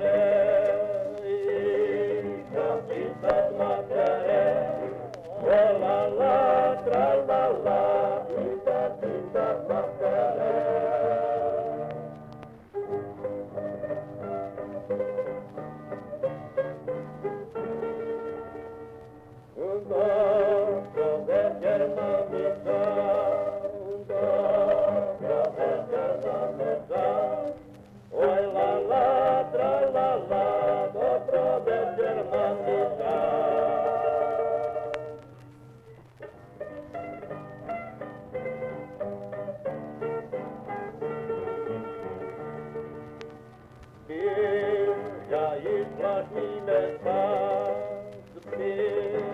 Amen. Mati me pas, the pin.